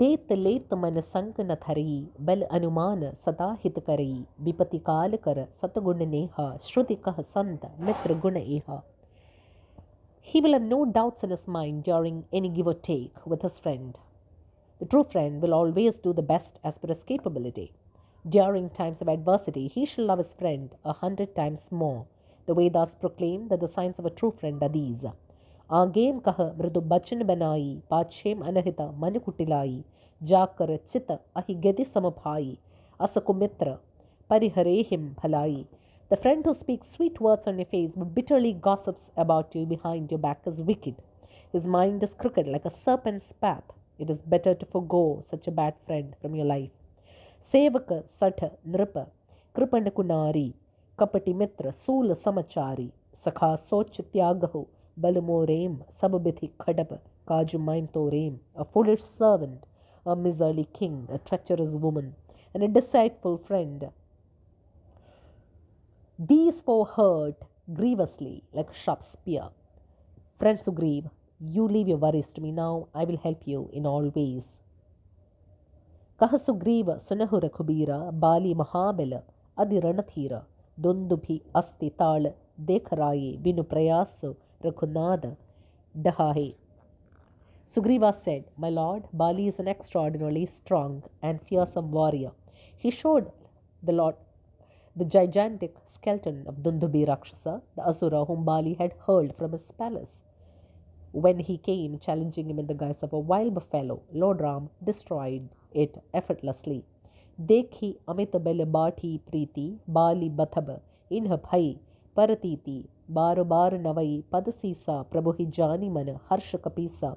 देत लेत मन संक न थरई बल अनुमान सदा हित करई विपति काल कर सतगुण नेहा श्रुति कह संत मित्र गुण एहा He will have no doubts in his mind during any give or take with his friend. The true friend will always do the best as per his capability. During times of adversity, he shall love his friend a hundred times more. The Vedas proclaim that the signs of a true friend are these. आगेम कह, मृदु बचन बनाई, पाछेम अनहित मन कुटिलाई, जाकर चित अहि गति समभाई असकु मित्र परिहरे हिम भलाई the friend who speak sweet words on your face but bitterly gossips about you behind your back is wicked his mind is crooked like a serpent's path it is better to forgo such a bad friend from your life सेवक, सठ, नृप, कृपण कुनारी, कपटी मित्र, सूल समचारी, सखा, सोच त्याग हो Balamoraim, Samabithi Khadab, Kajumaim Toraim, a foolish servant, a miserly king, a treacherous woman, and a deceitful friend. These four hurt grievously like a sharp spear. Friend Sugreev, you leave your worries to me now. I will help you in all ways. Kaha Sugriva सुनहुर Kubir Bali महाबल अधि Randhir dundu अस्ति ताल देख राये Raghunatha Dahahe. Sugriva said, My lord, Bali is an extraordinarily strong and fearsome warrior. He showed the lord the gigantic skeleton of Dundubhi Rakshasa, the Asura whom Bali had hurled from his palace. When he came, challenging him in the guise of a wild buffalo, Lord Ram destroyed it effortlessly. Dekhi Amitabele Bati Preeti Bali Bathaba in bhai परतीति, बार बार नवई पद सीसा, प्रभु ही जानी मन हर्ष कपीसा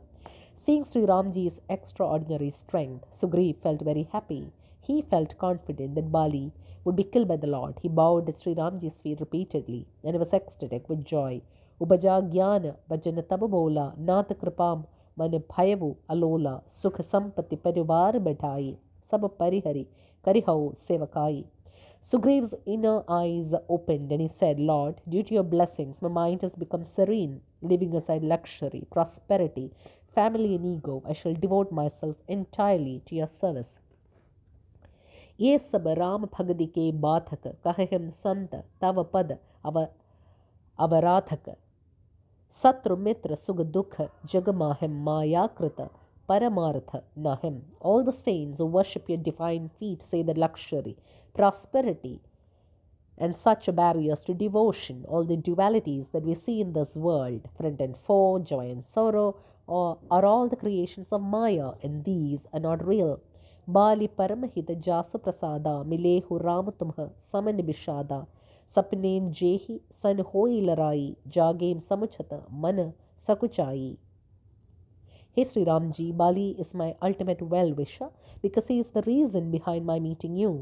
सींग Shri Ram ji is extraordinary strength Sugriva felt very happy he felt confident that Bali would be killed by the lord he bowed Shri Ram ji swear repeatedly and was ecstatic with joy उपजा ज्ञान भजन तब बोला नाथ कृपा मन भयव Alola सुख संपत्ति परिवार बैठाई सब परिहरी करिहौ सेवकाई Sugriv's inner eyes opened and he said, Lord, due to your blessings, my mind has become serene, leaving aside luxury, prosperity, family, and ego. I shall devote myself entirely to your service. ये सब राम भगति के बाधक कहम संत तव पद अव अवराधक शत्रु मित्र सुख दुख जगमाहिम मायाकृत paramartha nahim. All the saints who worship your divine feet say that luxury, prosperity, and such barriers to devotion, all the dualities that we see in this world, friend and foe, joy and sorrow, are, are all the creations of Maya, and these are not real. Bali പരമഹിത ജാസുപ്രസാദ മിലേഹു രാമതുംഹ സമനിബിഷാദ സപ്നേം ജേഹി Jehi ഹോയിലറായി ജാഗേം Samuchata Mana സകുചായി Hey Sri Ramji, Bali is my ultimate well wisher because he is the reason behind my meeting you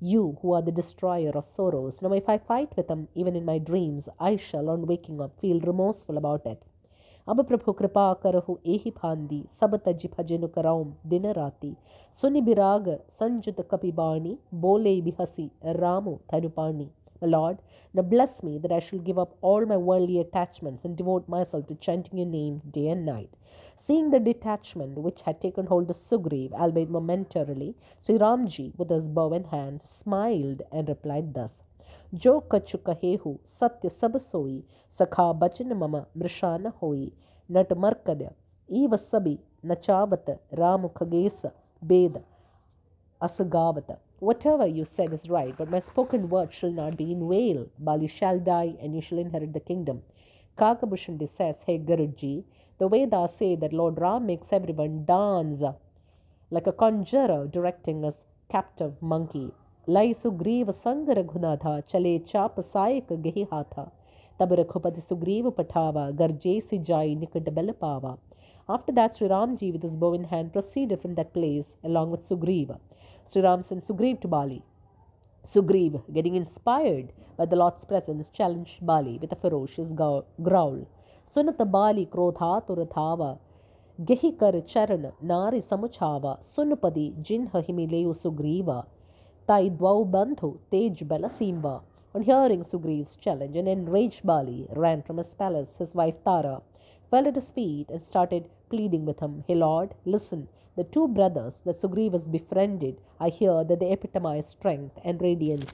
You who are the destroyer of sorrows. Now, if I fight with him, even in my dreams, I shall, on waking up, feel remorseful about it. अब प्रभु कृपा करहु एहि फांदी सब तज भजन कराऊं दिन राति सुनि बिराग संजुत कपिबाणी बोले बिहसी Ramu धनुपाणी Lord, now bless me that I shall give up all my worldly attachments and devote myself to chanting your name day and night. Seeing the detachment which had taken hold of Sugriv, albeit momentarily, Sri Ramji, with his bow in hand, smiled and replied thus, Jo kachukahehu satya sabasoi sakha bachanamama mrishana hoi natmarkada eva sabi nachavata ramukhagesa beda asagavata. Whatever you said is right, but my spoken word shall not be in vain. Bali shall die, and you shall inherit the kingdom. Kakabhushandi says, Hey Guruji, the Vedas say that Lord Ram makes everyone dance like a conjurer directing a captive monkey. लाई सुग्रीव संग रघुनाथा चले चाप सायक गही हाथा तब रघुपति सुग्रीव पठावा गर्जे सी जाई निकट बल पावा After that, Sri Ramji with his bow in hand proceeded from that place along with Sugriva. Sri Ram sent Sugriv to Bali. Sugriv, getting inspired by the Lord's presence, challenged Bali with a ferocious growl. Krodha turatava, gehi kar charan nari samuchava, sunupadi jinha himileu Sugriva. Tai Dwau Bandhu Tej Balasimba. On hearing Sugriv's challenge, an enraged Bali ran from his palace. His wife Tara fell at his feet and started pleading with him. Hey Lord, listen. The two brothers that Sugriva's befriended, I hear that they epitomize strength and radiance.